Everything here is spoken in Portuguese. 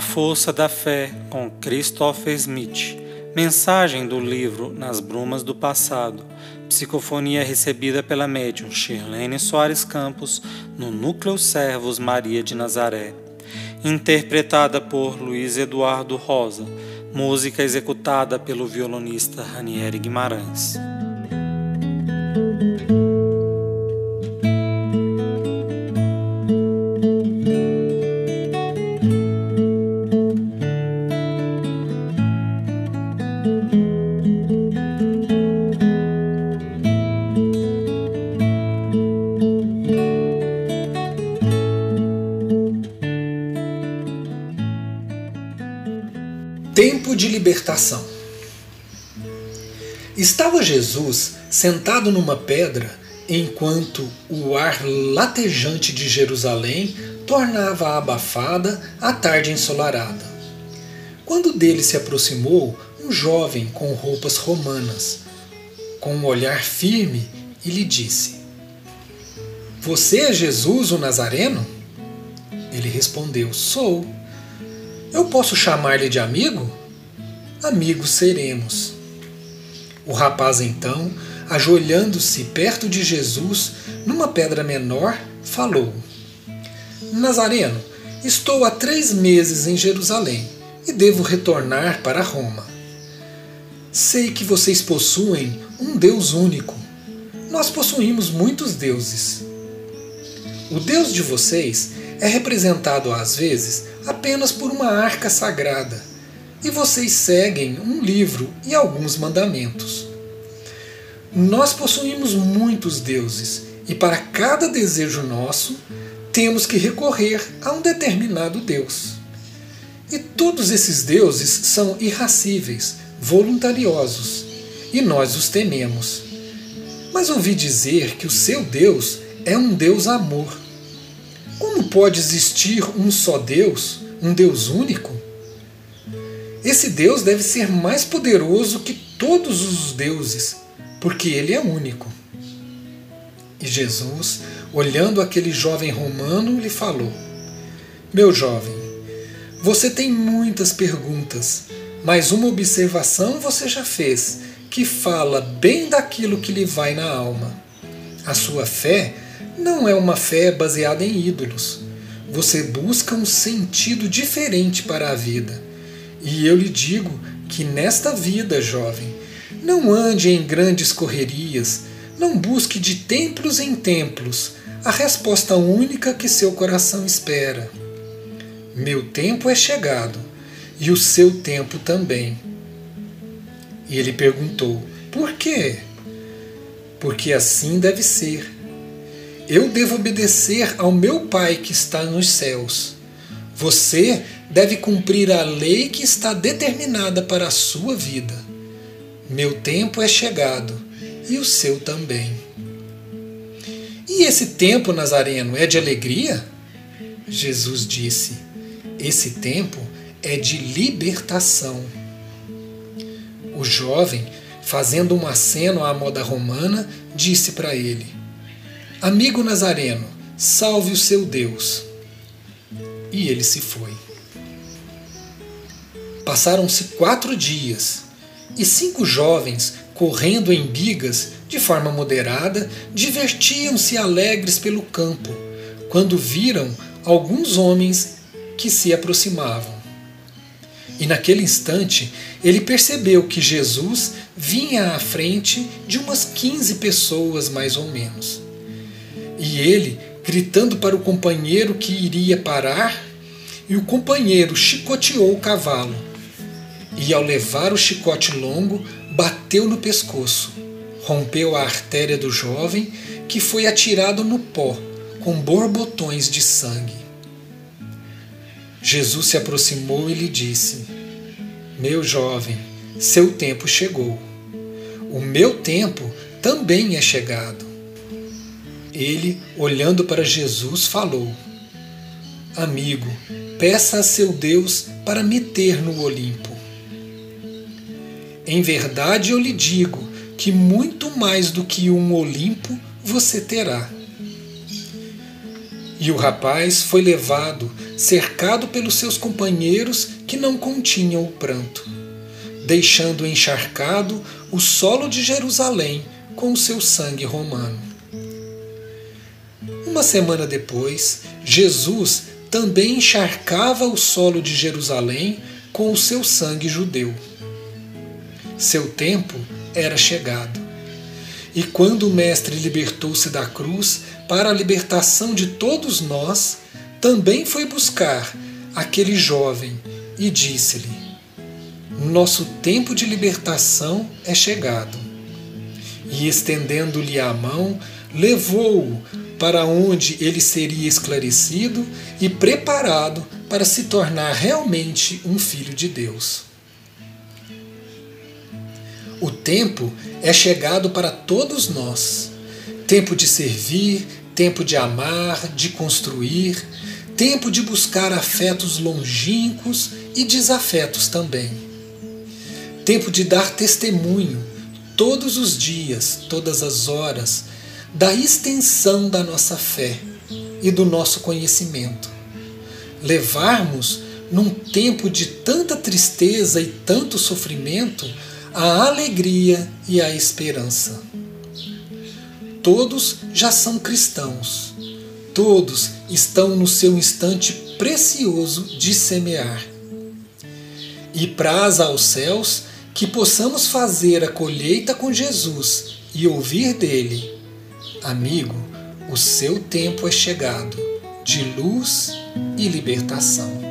força da fé com Christopher Smith. Mensagem do livro Nas Brumas do Passado. Psicofonia recebida pela médium Shirlene Soares Campos no Núcleo Servos Maria de Nazaré. Interpretada por Luiz Eduardo Rosa. Música executada pelo violonista Ranieri Guimarães. Tempo de libertação. Estava Jesus sentado numa pedra enquanto o ar latejante de Jerusalém tornava abafada a tarde ensolarada. Quando dele se aproximou um jovem com roupas romanas, com um olhar firme, e lhe disse: Você é Jesus o Nazareno? Ele respondeu: Sou. Eu posso chamar-lhe de amigo? Amigos seremos. O rapaz então, ajoelhando-se perto de Jesus, numa pedra menor, falou: Nazareno, estou há três meses em Jerusalém e devo retornar para Roma. Sei que vocês possuem um Deus único. Nós possuímos muitos deuses. O Deus de vocês é representado às vezes apenas por uma arca sagrada, e vocês seguem um livro e alguns mandamentos. Nós possuímos muitos deuses, e para cada desejo nosso, temos que recorrer a um determinado Deus. E todos esses deuses são irracíveis, voluntariosos, e nós os tememos. Mas ouvi dizer que o seu Deus é um Deus amor como pode existir um só Deus, um Deus único? Esse Deus deve ser mais poderoso que todos os deuses, porque ele é único. E Jesus, olhando aquele jovem romano, lhe falou: Meu jovem, você tem muitas perguntas, mas uma observação você já fez, que fala bem daquilo que lhe vai na alma. A sua fé não é uma fé baseada em ídolos. Você busca um sentido diferente para a vida. E eu lhe digo que nesta vida, jovem, não ande em grandes correrias, não busque de templos em templos a resposta única que seu coração espera. Meu tempo é chegado, e o seu tempo também. E ele perguntou: Por quê? Porque assim deve ser eu devo obedecer ao meu Pai que está nos céus. Você deve cumprir a lei que está determinada para a sua vida. Meu tempo é chegado e o seu também. E esse tempo, Nazareno, é de alegria? Jesus disse: Esse tempo é de libertação. O jovem, fazendo um aceno à moda romana, disse para ele: Amigo Nazareno, salve o seu Deus. E ele se foi. Passaram-se quatro dias e cinco jovens, correndo em bigas de forma moderada, divertiam-se alegres pelo campo, quando viram alguns homens que se aproximavam. E naquele instante ele percebeu que Jesus vinha à frente de umas quinze pessoas, mais ou menos. E ele, gritando para o companheiro que iria parar, e o companheiro chicoteou o cavalo. E ao levar o chicote longo, bateu no pescoço, rompeu a artéria do jovem, que foi atirado no pó, com borbotões de sangue. Jesus se aproximou e lhe disse: Meu jovem, seu tempo chegou. O meu tempo também é chegado. Ele, olhando para Jesus, falou: Amigo, peça a seu Deus para me ter no Olimpo. Em verdade eu lhe digo que muito mais do que um Olimpo você terá. E o rapaz foi levado cercado pelos seus companheiros que não continham o pranto, deixando encharcado o solo de Jerusalém com o seu sangue romano. Uma semana depois, Jesus também encharcava o solo de Jerusalém com o seu sangue judeu. Seu tempo era chegado. E quando o Mestre libertou-se da cruz para a libertação de todos nós, também foi buscar aquele jovem e disse-lhe: Nosso tempo de libertação é chegado. E estendendo-lhe a mão, levou-o para onde ele seria esclarecido e preparado para se tornar realmente um filho de Deus. O tempo é chegado para todos nós. Tempo de servir, tempo de amar, de construir, tempo de buscar afetos longínquos e desafetos também. Tempo de dar testemunho todos os dias, todas as horas, da extensão da nossa fé e do nosso conhecimento. Levarmos, num tempo de tanta tristeza e tanto sofrimento, a alegria e a esperança. Todos já são cristãos. Todos estão no seu instante precioso de semear. E praza aos céus que possamos fazer a colheita com Jesus e ouvir dele: Amigo, o seu tempo é chegado de luz e libertação.